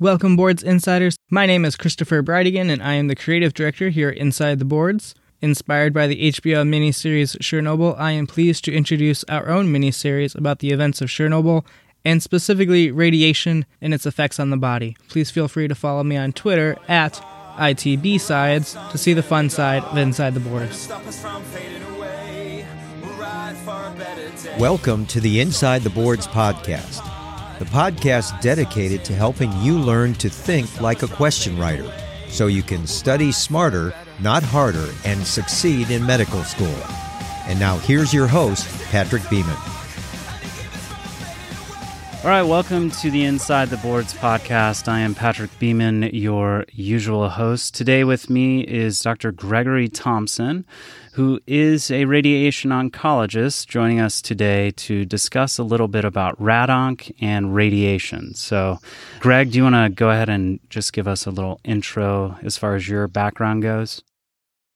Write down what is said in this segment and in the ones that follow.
Welcome, Boards Insiders. My name is Christopher Bridigan, and I am the creative director here at Inside the Boards. Inspired by the HBO miniseries Chernobyl, I am pleased to introduce our own miniseries about the events of Chernobyl and specifically radiation and its effects on the body. Please feel free to follow me on Twitter at ITBsides to see the fun side of Inside the Boards. Welcome to the Inside the Boards podcast, the podcast dedicated to helping you learn to think like a question writer so you can study smarter, not harder, and succeed in medical school. And now here's your host, Patrick Beeman. All right, welcome to the Inside the Boards podcast. I am Patrick Beeman, your usual host. Today with me is Dr. Gregory Thompson, who is a radiation oncologist, joining us today to discuss a little bit about radonc and radiation. So, Greg, do you want to go ahead and just give us a little intro as far as your background goes?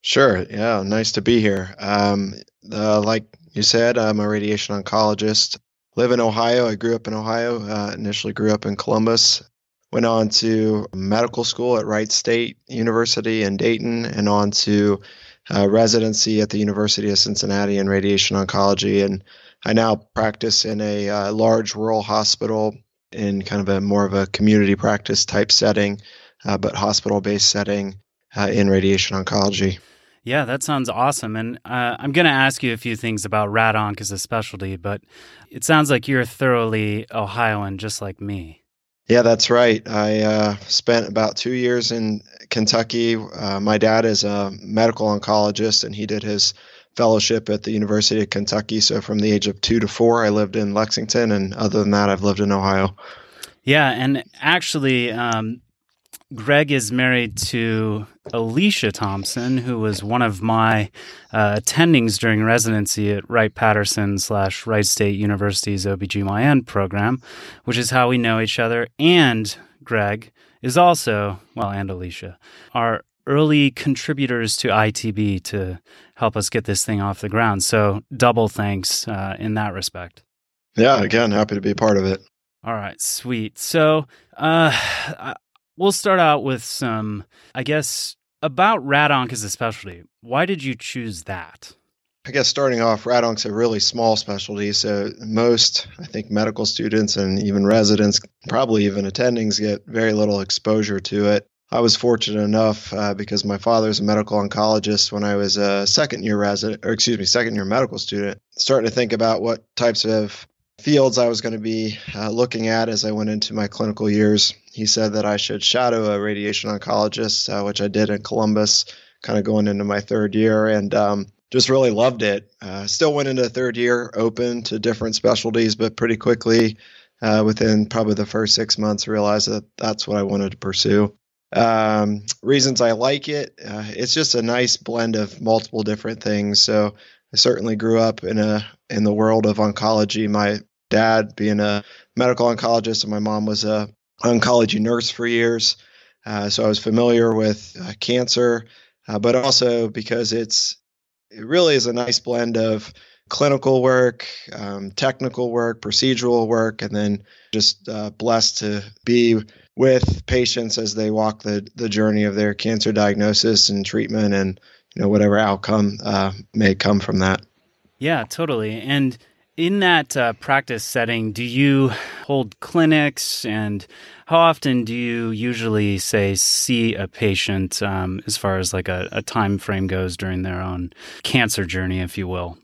Sure. Yeah, nice to be here. Um, uh, like you said, I'm a radiation oncologist live in Ohio. I grew up in Ohio. Uh, initially grew up in Columbus. Went on to medical school at Wright State University in Dayton, and on to uh, residency at the University of Cincinnati in radiation oncology. And I now practice in a uh, large rural hospital in kind of a more of a community practice type setting, uh, but hospital-based setting uh, in radiation oncology. Yeah, that sounds awesome. And uh, I'm going to ask you a few things about radonc as a specialty, but it sounds like you're thoroughly Ohioan, just like me. Yeah, that's right. I uh, spent about two years in Kentucky. Uh, my dad is a medical oncologist, and he did his fellowship at the University of Kentucky. So from the age of two to four, I lived in Lexington, and other than that, I've lived in Ohio. Yeah, and actually, um, Greg is married to Alicia Thompson, who was one of my uh, attendings during residency at Wright Patterson slash Wright State University's OBGYN program, which is how we know each other. And Greg is also, well, and Alicia, are early contributors to ITB to help us get this thing off the ground. So double thanks uh, in that respect. Yeah, again, happy to be part of it. All right, sweet. So, uh, We'll start out with some, I guess, about radonc as a specialty. Why did you choose that? I guess starting off, radonc's a really small specialty. So most, I think, medical students and even residents, probably even attendings, get very little exposure to it. I was fortunate enough uh, because my father father's a medical oncologist when I was a second year resident, or excuse me, second year medical student, starting to think about what types of fields I was going to be uh, looking at as I went into my clinical years. He said that I should shadow a radiation oncologist, uh, which I did in Columbus, kind of going into my third year, and um, just really loved it. Uh, still went into third year open to different specialties, but pretty quickly, uh, within probably the first six months, realized that that's what I wanted to pursue. Um, reasons I like it, uh, it's just a nice blend of multiple different things. So I certainly grew up in a in the world of oncology. My dad being a medical oncologist, and my mom was a oncology nurse for years. Uh, so I was familiar with uh, cancer, uh, but also because it's it really is a nice blend of clinical work, um, technical work, procedural work, and then just uh, blessed to be with patients as they walk the the journey of their cancer diagnosis and treatment, and you know whatever outcome uh, may come from that. Yeah, totally, and in that uh, practice setting, do you hold clinics, and how often do you usually say see a patient um, as far as like a, a time frame goes during their own cancer journey, if you will?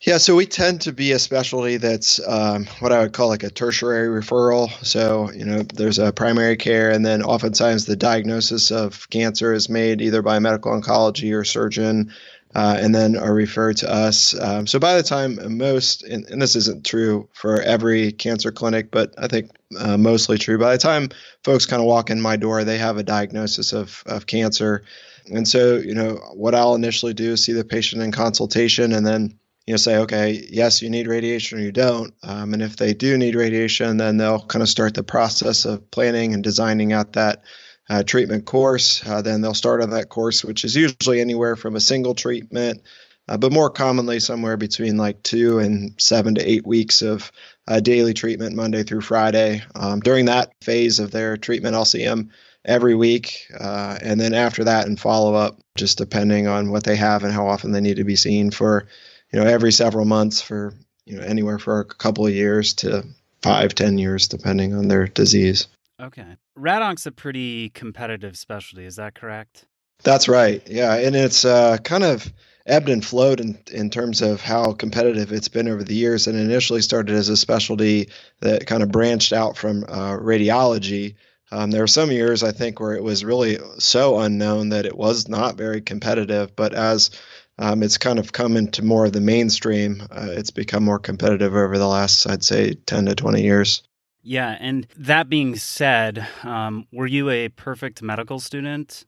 Yeah, so we tend to be a specialty that's um, what I would call like a tertiary referral. So, you know, there's a primary care, and then oftentimes the diagnosis of cancer is made either by a medical oncology or surgeon uh, and then are referred to us. Um, so by the time most, and, and, this isn't true for every cancer clinic, but I think uh, mostly true, by the time folks kind of walk in my door, they have a diagnosis of, of cancer. And so, you know, what I'll initially do is see the patient in consultation and then, you know, say, okay, yes, you need radiation or you don't. Um, and if they do need radiation, then they'll kind of start the process of planning and designing out that uh, treatment course. Uh, then they'll start on that course, which is usually anywhere from a single treatment uh, but more commonly somewhere between like two and seven to eight weeks of uh, daily treatment Monday through Friday. Um, during that phase of their treatment, I'll see them every week. Uh, and then after that, and follow up, just depending on what they have and how often they need to be seen for, you know, every several months for, you know, anywhere for a couple of years to five, ten years, depending on their disease. Okay. Radonc's a pretty competitive specialty. Is that correct? That's right. Yeah. And it's uh, kind of ebbed and flowed in, in terms of how competitive it's been over the years. And initially started as a specialty that kind of branched out from uh, radiology. Um, there were some years, I think, where it was really so unknown that it was not very competitive. But as um, it's kind of come into more of the mainstream, uh, it's become more competitive over the last, I'd say, 10 to 20 years. Yeah. And that being said, um, were you a perfect medical student?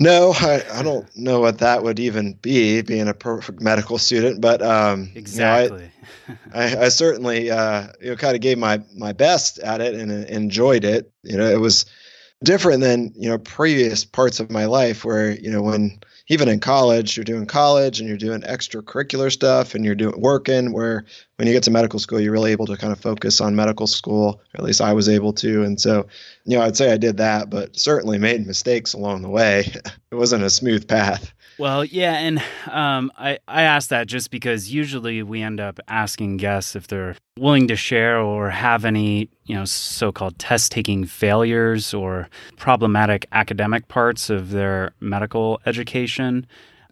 No, I, I don't know what that would even be, being a perfect medical student. But um, exactly, you know, I, I, I, certainly uh, you know kind of gave my my best at it and enjoyed it. You know, it was different than you know previous parts of my life where you know when even in college, you're doing college and you're doing extracurricular stuff and you're doing working where when you get to medical school, you're really able to kind of focus on medical school. At least I was able to. And so, you know, I'd say I did that, but certainly made mistakes along the way. it wasn't a smooth path. Well, yeah, and um, I I asked that just because usually we end up asking guests if they're willing to share or have any you know so-called test-taking failures or problematic academic parts of their medical education.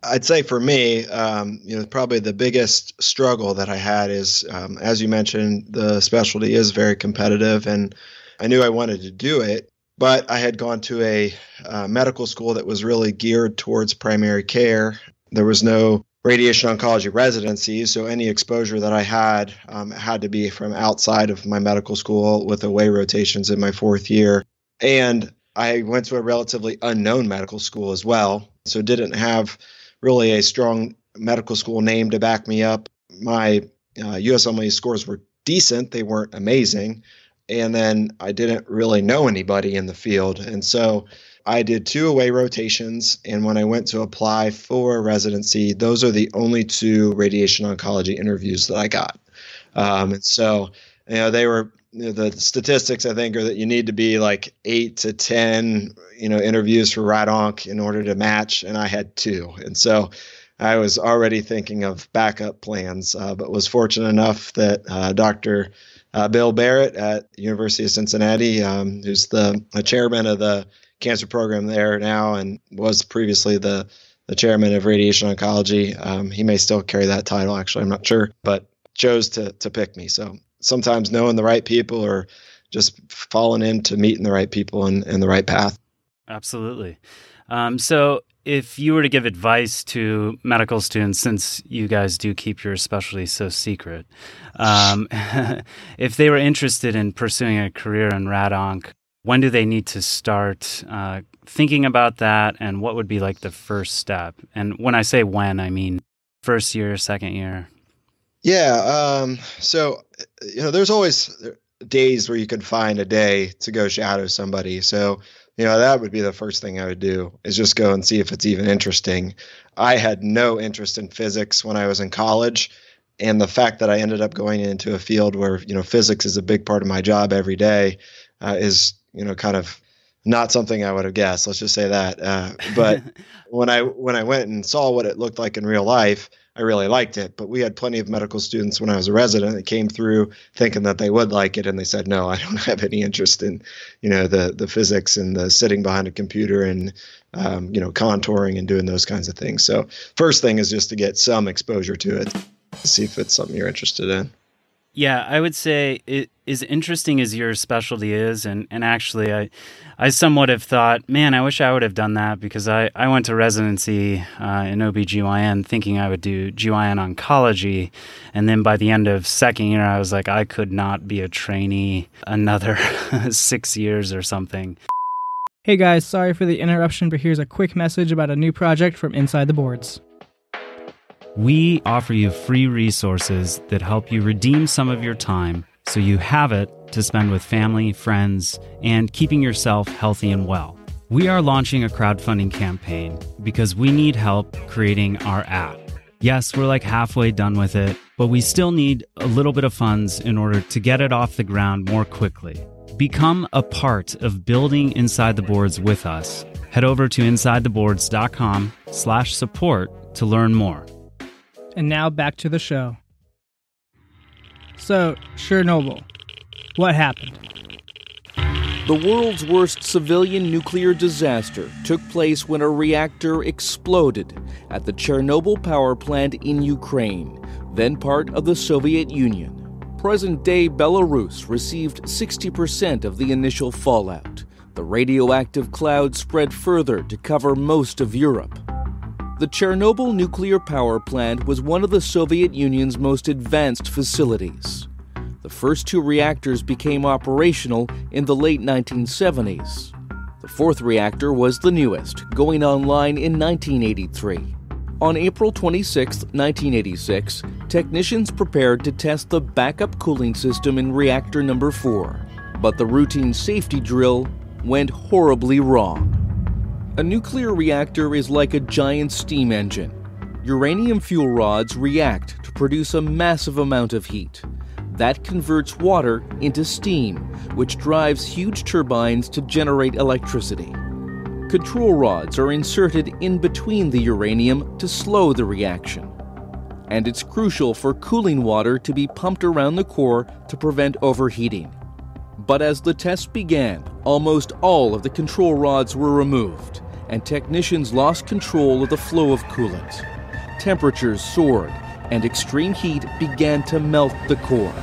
I'd say for me, um, you know, probably the biggest struggle that I had is, um, as you mentioned, the specialty is very competitive, and I knew I wanted to do it, but I had gone to a uh, medical school that was really geared towards primary care. There was no radiation oncology residency, so any exposure that I had um, had to be from outside of my medical school with away rotations in my fourth year. And I went to a relatively unknown medical school as well, so didn't have really a strong medical school name to back me up. My uh, USMLE scores were decent, they weren't amazing and then I didn't really know anybody in the field. And so I did two away rotations. And when I went to apply for residency, those are the only two radiation oncology interviews that I got. Um, and so, you know, they were you know, the statistics I think are that you need to be like eight to ten, you know, interviews for RadOnc in order to match, and I had two, and so I was already thinking of backup plans, uh, but was fortunate enough that uh, Dr uh, Bill Barrett at University of Cincinnati, um, who's the, the, chairman of the cancer program there now and was previously the the chairman of radiation oncology. Um, he may still carry that title, actually, I'm not sure, but chose to to pick me. So sometimes knowing the right people or just falling into meeting the right people and, and the right path. Absolutely. Um, so if you were to give advice to medical students, since you guys do keep your specialty so secret, um, if they were interested in pursuing a career in RadOnc, when do they need to start uh, thinking about that, and what would be like the first step? And when I say when, I mean first year, second year. Yeah. Um, so you know, there's always days where you can find a day to go shadow somebody. So you know that would be the first thing i would do is just go and see if it's even interesting. I had no interest in physics when i was in college and the fact that i ended up going into a field where you know physics is a big part of my job every day uh, is you know kind of not something i would have guessed let's just say that uh, but when i when i went and saw what it looked like in real life I really liked it. But we had plenty of medical students when I was a resident that came through thinking that they would like it, and they said, "No, I don't have any interest in, you know, the the physics and the sitting behind a computer and, um, you know, contouring and doing those kinds of things." So first thing is just to get some exposure to it, see if it's something you're interested in. Yeah, I would say it as interesting as your specialty is, and, and actually, I, I somewhat have thought, man, I wish I would have done that because I, I went to residency uh, in OBGYN thinking I would do GYN oncology. And then by the end of second year, I was like, I could not be a trainee another six years or something. Hey guys, sorry for the interruption, but here's a quick message about a new project from Inside the Boards. We offer you free resources that help you redeem some of your time so you have it to spend with family, friends, and keeping yourself healthy and well. We are launching a crowdfunding campaign because we need help creating our app. Yes, we're like halfway done with it, but we still need a little bit of funds in order to get it off the ground more quickly. Become a part of building Inside the Boards with us. Head over to insidetheboards.com slash support to learn more. And now back to the show. So, Chernobyl. What happened? The world's worst civilian nuclear disaster took place when a reactor exploded at the Chernobyl power plant in Ukraine, then part of the Soviet Union. Present day Belarus received 60% of the initial fallout. The radioactive cloud spread further to cover most of Europe. The Chernobyl nuclear power plant was one of the Soviet Union's most advanced facilities. The first two reactors became operational in the late 1970s. The fourth reactor was the newest, going online in 1983. On April 26, 1986, technicians prepared to test the backup cooling system in reactor number 4, but the routine safety drill went horribly wrong. A nuclear reactor is like a giant steam engine. Uranium fuel rods react to produce a massive amount of heat. That converts water into steam, which drives huge turbines to generate electricity. Control rods are inserted in between the uranium to slow the reaction. And it's crucial for cooling water to be pumped around the core to prevent overheating. But as the test began, almost all of the control rods were removed, and technicians lost control of the flow of coolant. Temperatures soared, and extreme heat began to melt the core.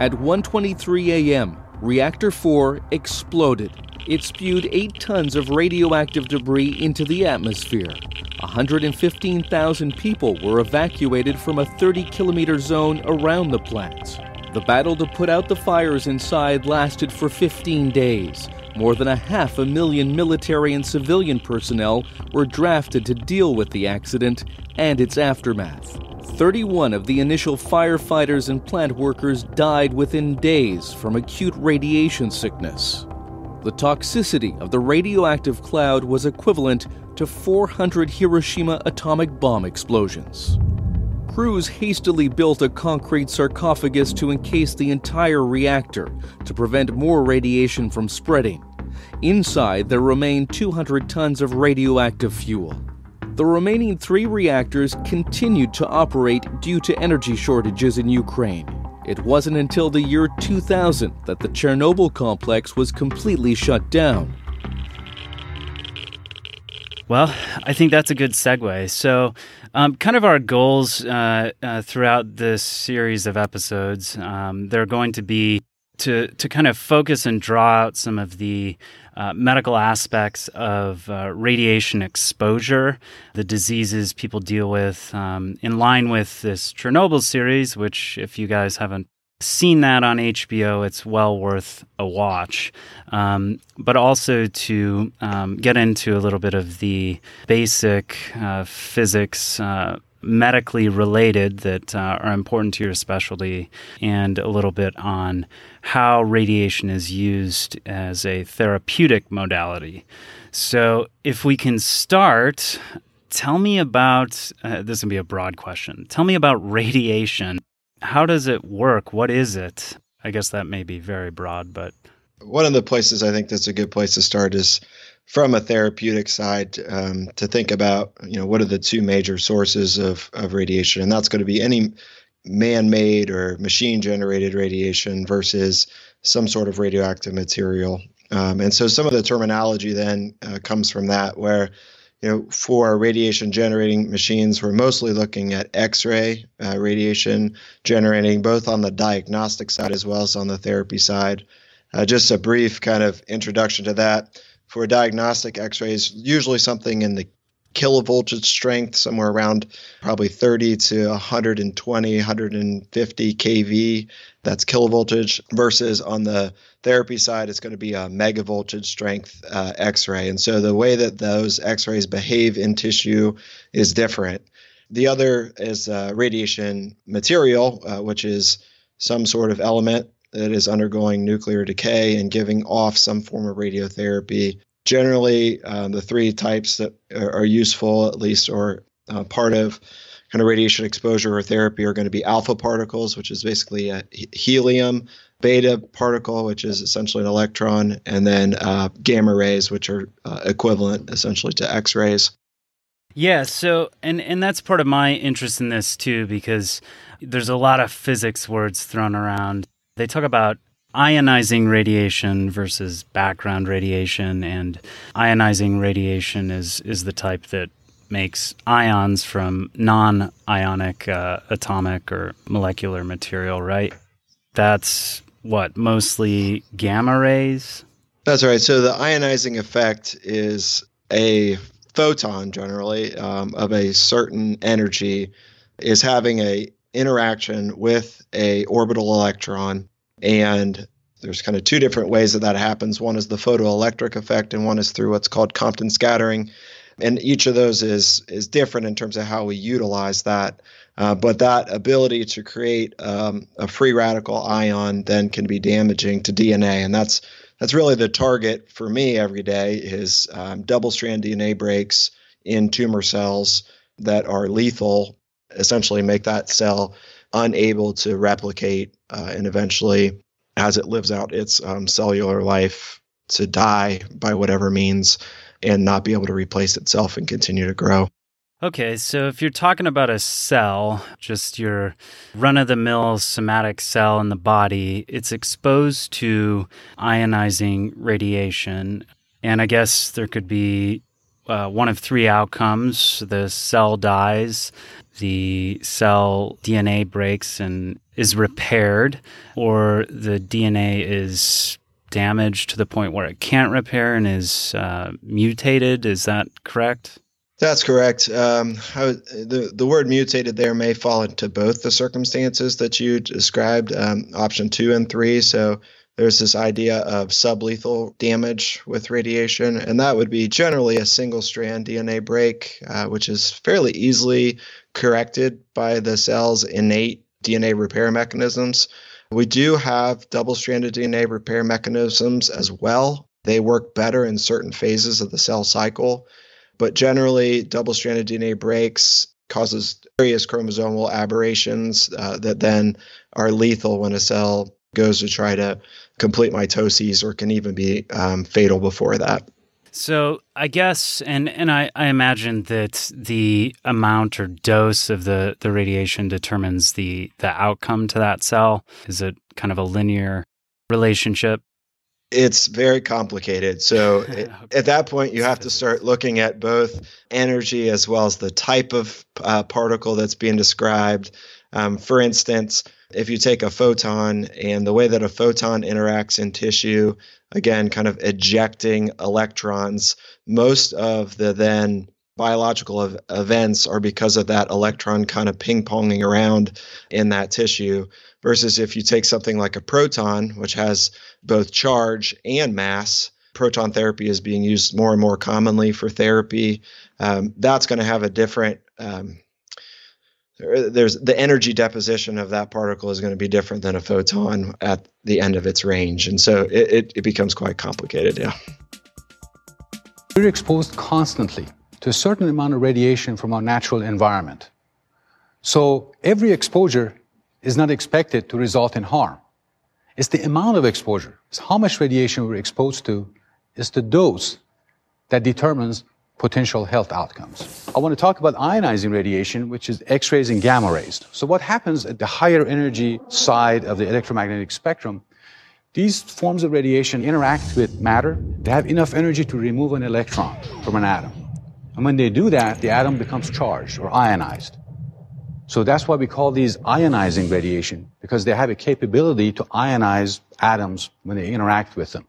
At 1:23 a.m., reactor 4 exploded. It spewed 8 tons of radioactive debris into the atmosphere. 115,000 people were evacuated from a 30 kilometer zone around the plant. The battle to put out the fires inside lasted for 15 days. More than a half a million military and civilian personnel were drafted to deal with the accident and its aftermath. 31 of the initial firefighters and plant workers died within days from acute radiation sickness. The toxicity of the radioactive cloud was equivalent to 400 Hiroshima atomic bomb explosions. Crews hastily built a concrete sarcophagus to encase the entire reactor to prevent more radiation from spreading. Inside, there remained 200 tons of radioactive fuel. The remaining three reactors continued to operate due to energy shortages in Ukraine. It wasn't until the year 2000 that the Chernobyl complex was completely shut down. Well, I think that's a good segue. So, um, kind of our goals uh, uh, throughout this series of episodes, um, they're going to be to to kind of focus and draw out some of the uh, medical aspects of uh, radiation exposure, the diseases people deal with, um, in line with this Chernobyl series, which, if you guys haven't seen that on HBO, it's well worth a watch. Um, but also to um, get into a little bit of the basic uh, physics. Uh, medically related that uh, are important to your specialty, and a little bit on how radiation is used as a therapeutic modality. So, if we can start, tell me about uh, this would be a broad question. Tell me about radiation how does it work? What is it? I guess that may be very broad, but one of the places I think that's a good place to start is from a therapeutic side um, to think about you know what are the two major sources of, of radiation and that's going to be any man-made or machine-generated radiation versus some sort of radioactive material um, and so some of the terminology then uh, comes from that where you know, for radiation generating machines, we're mostly looking at X-ray uh, radiation generating, both on the diagnostic side as well as on the therapy side. Uh, just a brief kind of introduction to that. For diagnostic X-rays, usually something in the kilovoltage strength, somewhere around probably 30 to 120, 150 kV. That's kilovoltage versus on the therapy side, it's going to be a megavoltage strength uh, X-ray. And so the way that those X-rays behave in tissue is different. The other is uh, radiation material, uh, which is some sort of element that is undergoing nuclear decay and giving off some form of radiotherapy generally um, the three types that are, are, useful at least or uh, part of kind of radiation exposure or therapy are going to be alpha particles, which is basically a helium, beta particle, which is essentially an electron, and then uh, gamma rays, which are uh, equivalent essentially to X rays. Yeah, so and and that's part of my interest in this too because there's a lot of physics words thrown around. They talk about ionizing radiation versus background radiation and ionizing radiation is is the type that makes ions from non-ionic uh, atomic or molecular material, right? That's what mostly gamma rays. That's right. So the ionizing effect is a photon, generally um, of a certain energy, is having a interaction with a orbital electron, and there's kind of two different ways that that happens. One is the photoelectric effect, and one is through what's called Compton scattering. And each of those is is different in terms of how we utilize that. Uh, but that ability to create um, a free radical ion then can be damaging to DNA, and that's that's really the target for me every day is um, double strand DNA breaks in tumor cells that are lethal, essentially make that cell unable to replicate uh, and eventually, as it lives out its um, cellular life, to die by whatever means and not be able to replace itself and continue to grow. Okay, so if you're talking about a cell, just your run of the mill somatic cell in the body, it's exposed to ionizing radiation. And I guess there could be uh, one of three outcomes the cell dies, the cell DNA breaks and is repaired, or the DNA is damaged to the point where it can't repair and is uh, mutated. Is that correct? That's correct. Um, the the word mutated there may fall into both the circumstances that you described, um, option two and three. So there's this idea of sublethal damage with radiation, and that would be generally a single strand DNA break, uh, which is fairly easily corrected by the cell's innate DNA repair mechanisms. We do have double stranded DNA repair mechanisms as well. They work better in certain phases of the cell cycle. But generally, double stranded DNA breaks causes various chromosomal aberrations uh, that then are lethal when a cell goes to try to complete mitosis or can even be um, fatal before that. So I guess, and and I, I imagine that the amount or dose of the, the radiation determines the the outcome to that cell. Is it kind of a linear relationship? it's very complicated. So okay. at that point, you have to start looking at both energy as well as the type of uh, particle that's being described. Um, for instance, if you take a photon and the way that a photon interacts in tissue, again, kind of ejecting electrons, most of the then biological ev- events are because of that electron kind of ping ponging around in that tissue. Versus if you take something like a proton, which has both charge and mass, proton therapy is being used more and more commonly for therapy. Um, that's going to have a different. Um, there's the energy deposition of that particle is going to be different than a photon at the end of its range, and so it, it, it becomes quite complicated. Yeah. We're exposed constantly to a certain amount of radiation from our natural environment. So every exposure is not expected to result in harm. It's the amount of exposure. It's how much radiation we're exposed to. It's the dose that determines potential health outcomes. I want to talk about ionizing radiation, which is X-rays and gamma rays. So what happens at the higher energy side of the electromagnetic spectrum? These forms of radiation interact with matter. They have enough energy to remove an electron from an atom. And when they do that, the atom becomes charged or ionized. So that's why we call these ionizing radiation, because they have a capability to ionize atoms when they interact with them.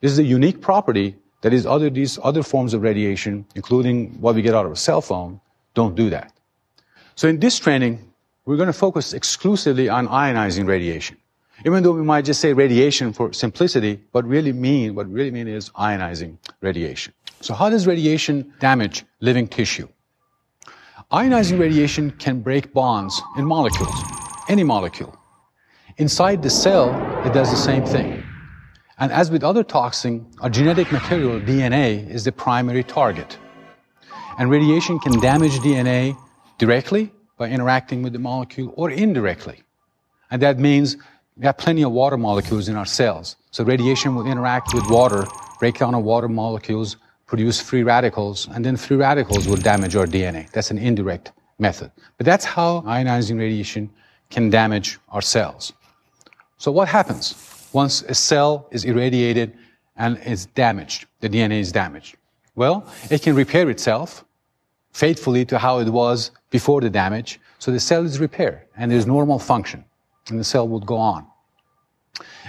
This is a unique property that is other, these other forms of radiation, including what we get out of a cell phone, don't do that. So in this training, we're going to focus exclusively on ionizing radiation. Even though we might just say radiation for simplicity, what really mean, what really mean is ionizing radiation. So how does radiation damage living tissue? Ionizing radiation can break bonds in molecules, any molecule. Inside the cell, it does the same thing. And as with other toxin, our genetic material, DNA, is the primary target. And radiation can damage DNA directly by interacting with the molecule or indirectly. And that means we have plenty of water molecules in our cells. So radiation will interact with water, break down our water molecules, produce free radicals, and then free radicals will damage our DNA. That's an indirect method. But that's how ionizing radiation can damage our cells. So what happens once a cell is irradiated and is damaged? The DNA is damaged. Well, it can repair itself faithfully to how it was before the damage. So the cell is repaired and there's normal function and the cell would go on.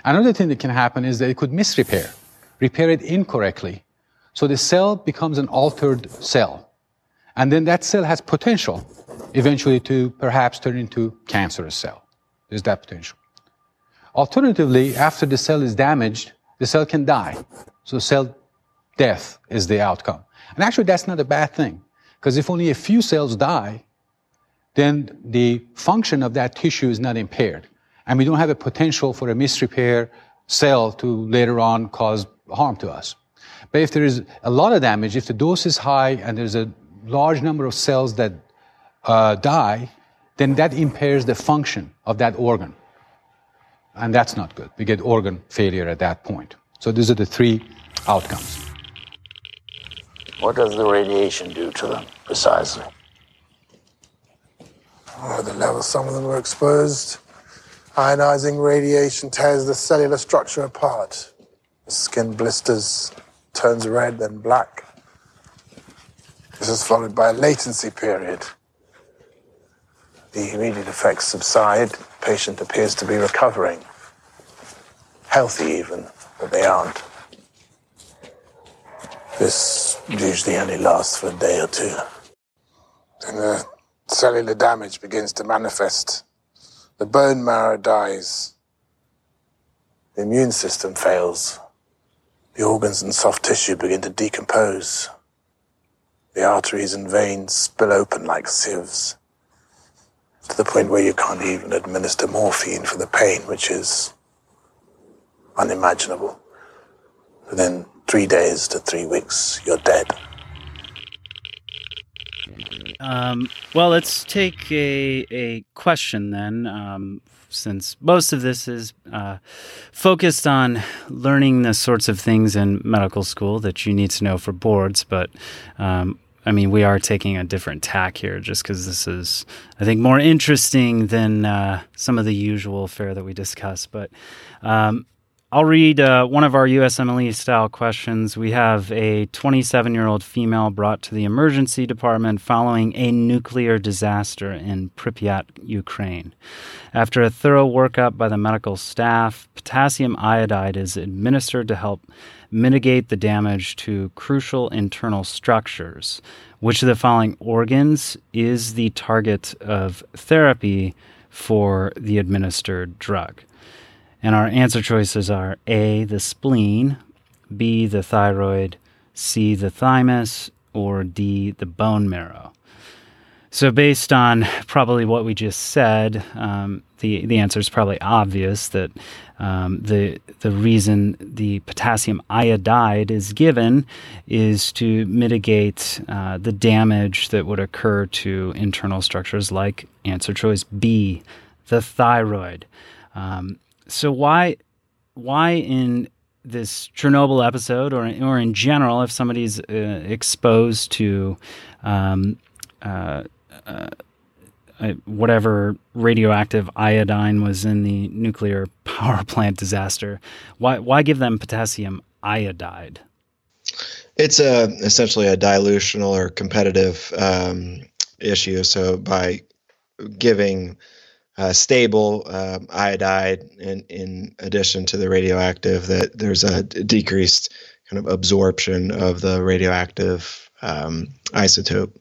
Another thing that can happen is that it could misrepair, repair it incorrectly. So the cell becomes an altered cell. And then that cell has potential eventually to perhaps turn into cancerous cell. There's that potential. Alternatively, after the cell is damaged, the cell can die. So cell death is the outcome. And actually, that's not a bad thing. Because if only a few cells die, then the function of that tissue is not impaired. And we don't have a potential for a misrepair cell to later on cause harm to us. But if there is a lot of damage, if the dose is high and there's a large number of cells that uh, die, then that impairs the function of that organ. And that's not good. We get organ failure at that point. So these are the three outcomes. What does the radiation do to them precisely? Oh, the level some of them are exposed. Ionizing radiation tears the cellular structure apart. The skin blisters, turns red, then black. This is followed by a latency period. The immediate effects subside. The patient appears to be recovering. Healthy, even, but they aren't. This usually only lasts for a day or two. Then the cellular damage begins to manifest. The bone marrow dies. The immune system fails. The organs and soft tissue begin to decompose. The arteries and veins spill open like sieves to the point where you can't even administer morphine for the pain, which is unimaginable. Within three days to three weeks, you're dead. Um, well, let's take a, a question then, um, since most of this is uh, focused on learning the sorts of things in medical school that you need to know for boards. But um, I mean, we are taking a different tack here just because this is, I think, more interesting than uh, some of the usual fare that we discuss. But um, I'll read uh, one of our USMLE style questions. We have a 27 year old female brought to the emergency department following a nuclear disaster in Pripyat, Ukraine. After a thorough workup by the medical staff, potassium iodide is administered to help mitigate the damage to crucial internal structures. Which of the following organs is the target of therapy for the administered drug? And our answer choices are A, the spleen, B, the thyroid, C, the thymus, or D, the bone marrow. So, based on probably what we just said, um, the the answer is probably obvious that um, the the reason the potassium iodide is given is to mitigate uh, the damage that would occur to internal structures like answer choice B, the thyroid. Um, so why why in this Chernobyl episode, or or in general, if somebody's uh, exposed to um, uh, uh, whatever radioactive iodine was in the nuclear power plant disaster, why why give them potassium iodide? It's a essentially a dilutional or competitive um, issue. So by giving uh, stable um, iodide in, in addition to the radioactive that there's a decreased kind of absorption of the radioactive um, isotope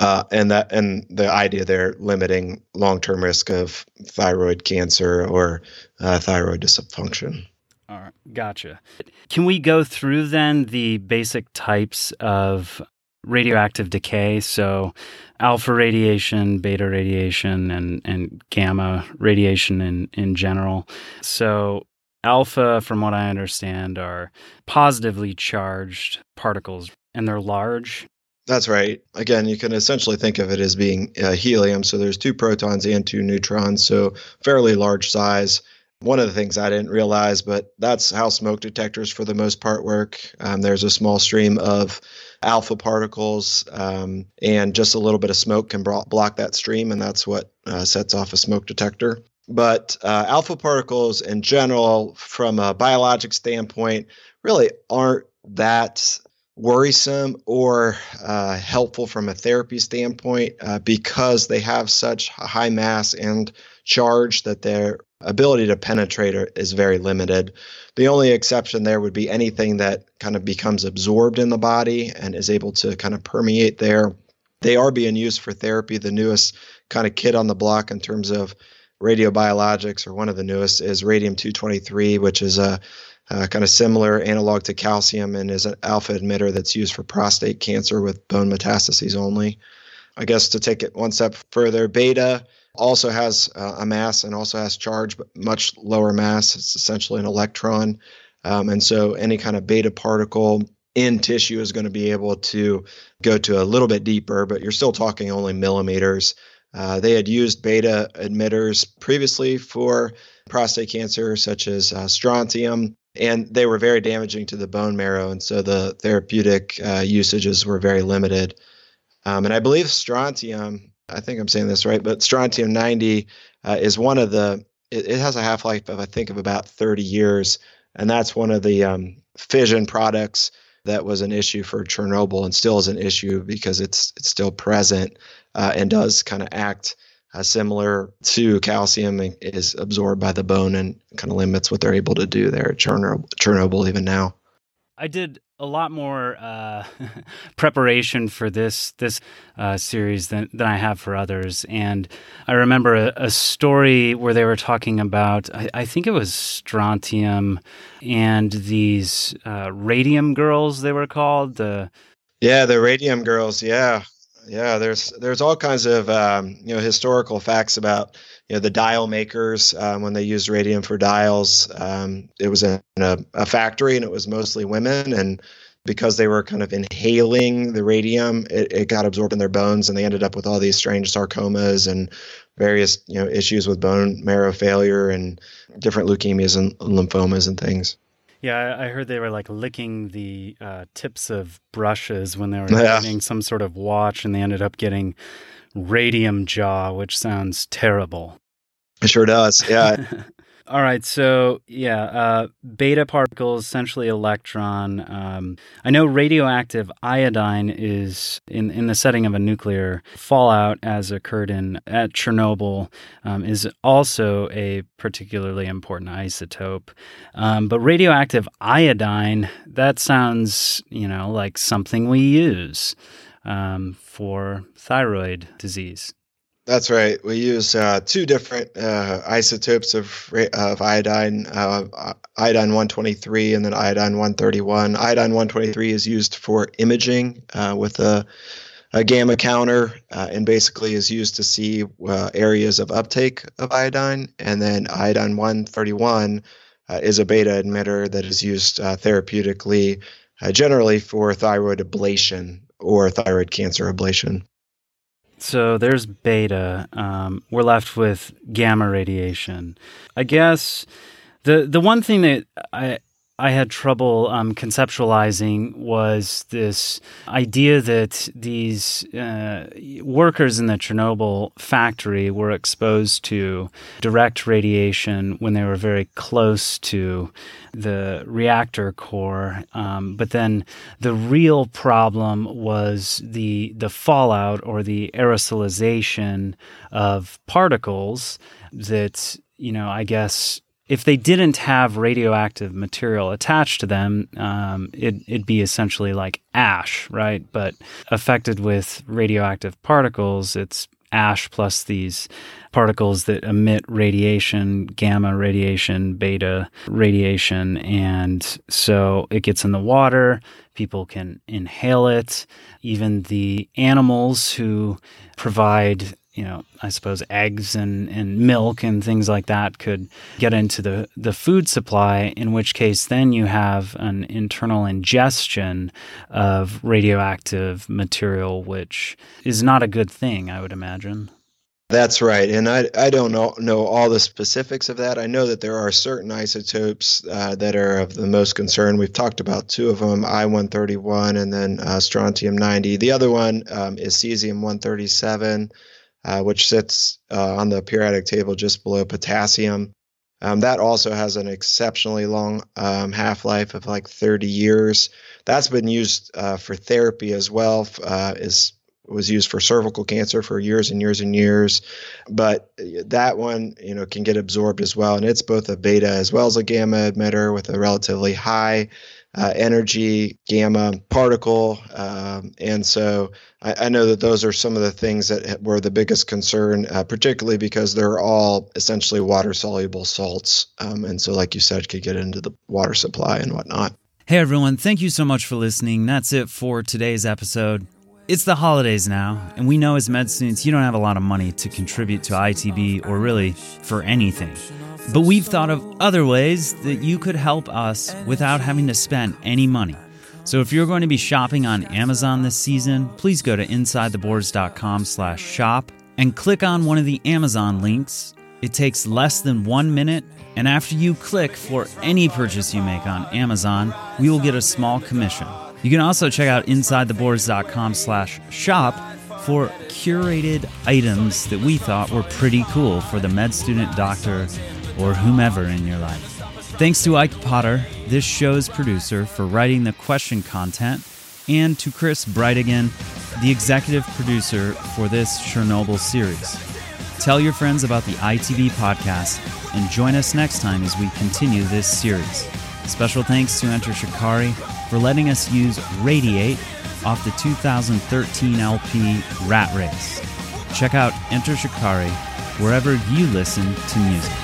uh, and that and the idea there limiting long-term risk of thyroid cancer or uh, thyroid dysfunction all right gotcha can we go through then the basic types of radioactive decay. So, alpha radiation, beta radiation, and, and gamma radiation in, in general. So, alpha, from what I understand, are positively charged particles and they're large. That's right. Again, you can essentially think of it as being uh, helium. So there's two protons and two neutrons, so fairly large size. One of the things I didn't realize, but that's how smoke detectors for the most part work. Um, there's a small stream of alpha particles, um, and just a little bit of smoke can block that stream, and that's what uh, sets off a smoke detector. But uh, alpha particles in general, from a biologic standpoint, really aren't that worrisome or uh, helpful from a therapy standpoint uh, because they have such high mass and charge that their ability to penetrate is very limited. The only exception there would be anything that kind of becomes absorbed in the body and is able to kind of permeate there. They are being used for therapy. The newest kind of kid on the block in terms of radiobiologics, or one of the newest, is radium 223, which is a, a kind of similar analog to calcium and is an alpha emitter that's used for prostate cancer with bone metastases only. I guess to take it one step further, beta also has uh, a mass and also has charge, but much lower mass. It's essentially an electron. Um, and so any kind of beta particle in tissue is going to be able to go to a little bit deeper, but you're still talking only millimeters. Uh, they had used beta emitters previously for prostate cancer, such as uh, strontium, and they were very damaging to the bone marrow. And so the therapeutic uh, usages were very limited. Um, and I believe strontium, I think I'm saying this right, but strontium 90 uh, is one of the, it, it, has a half life of, I think, of about 30 years. And that's one of the um, fission products that was an issue for Chernobyl and still is an issue because it's it's still present uh, and does kind of act uh, similar to calcium is absorbed by the bone and kind of limits what they're able to do there at Chernobyl, Chernobyl even now. I did a lot more uh, preparation for this this uh, series than, than I have for others, and I remember a, a story where they were talking about I, I, think it was strontium and these uh, radium girls they were called the yeah the radium girls yeah yeah there's there's all kinds of um, you know historical facts about you know the dial makers um, when they used radium for dials. Um, it was in a, a, factory and it was mostly women and because they were kind of inhaling the radium it, it got absorbed in their bones and they ended up with all these strange sarcomas and various you know issues with bone marrow failure and different leukemias and lymphomas and things yeah, I heard they were like licking the uh, tips of brushes when they were yeah. getting some sort of watch, and they ended up getting radium jaw, which sounds terrible. It sure does. Yeah. All right, so yeah, uh, beta particles, essentially electron. Um, I know radioactive iodine is in in the setting of a nuclear fallout, as occurred in at Chernobyl, um, is also a particularly important isotope. Um, but radioactive iodine, that sounds you know like something we use um, for thyroid disease. That's right. We use uh, two different uh, isotopes of, of iodine, uh, iodine 123 and then iodine 131. Iodine 123 is used for imaging uh, with a, a, gamma counter uh, and basically is used to see uh, areas of uptake of iodine. And then iodine 131 is a beta emitter that is used therapeutically, generally for thyroid ablation or thyroid cancer ablation. So there's beta. Um, we're left with gamma radiation. I guess the the one thing that I I had trouble um, conceptualizing was this idea that these uh, workers in the Chernobyl factory were exposed to direct radiation when they were very close to the reactor core. Um, but then the real problem was the the fallout or the aerosolization of particles that you know I guess if they didn't have radioactive material attached to them, um, it, it'd be essentially like ash, right? But affected with radioactive particles, it's ash plus these particles that emit radiation, gamma radiation, beta radiation. And so it gets in the water, people can inhale it. Even the animals who provide you know, I suppose eggs and, and milk and things like that could get into the, the food supply, in which case then you have an internal ingestion of radioactive material, which is not a good thing, I would imagine. That's right, and I I don't know know all the specifics of that. I know that there are certain isotopes uh, that are of the most concern. We've talked about two of them, I one thirty one, and then uh, strontium ninety. The other one um, is cesium one thirty seven, uh, which sits uh, on the periodic table just below potassium. Um, that also has an exceptionally long um, half life of like thirty years. That's been used uh, for therapy as well. Uh, is was used for cervical cancer for years and years and years. But that one, you know, can get absorbed as well. And it's both a beta as well as a gamma emitter with a relatively high uh, energy gamma particle. Um, and so I, I, know that those are some of the things that were the biggest concern, uh, particularly because they're all essentially water soluble salts. Um, and so, like you said, could get into the water supply and whatnot. Hey everyone, thank you so much for listening. That's it for today's episode. It's the holidays now, and we know as med students you don't have a lot of money to contribute to ITB or really for anything. But we've thought of other ways that you could help us without having to spend any money. So if you're going to be shopping on Amazon this season, please go to insidetheboards.com/shop and click on one of the Amazon links. It takes less than 1 minute, and after you click for any purchase you make on Amazon, we will get a small commission. You can also check out insidetheboards.com slash shop for curated items that we thought were pretty cool for the med student, doctor, or whomever in your life. Thanks to Ike Potter, this show's producer, for writing the question content, and to Chris Brightigan, the executive producer for this Chernobyl series. Tell your friends about the ITB podcast and join us next time as we continue this series. Special thanks to Enter Shikari for letting us use Radiate off the 2013 LP Rat Race. Check out Enter Shikari wherever you listen to music.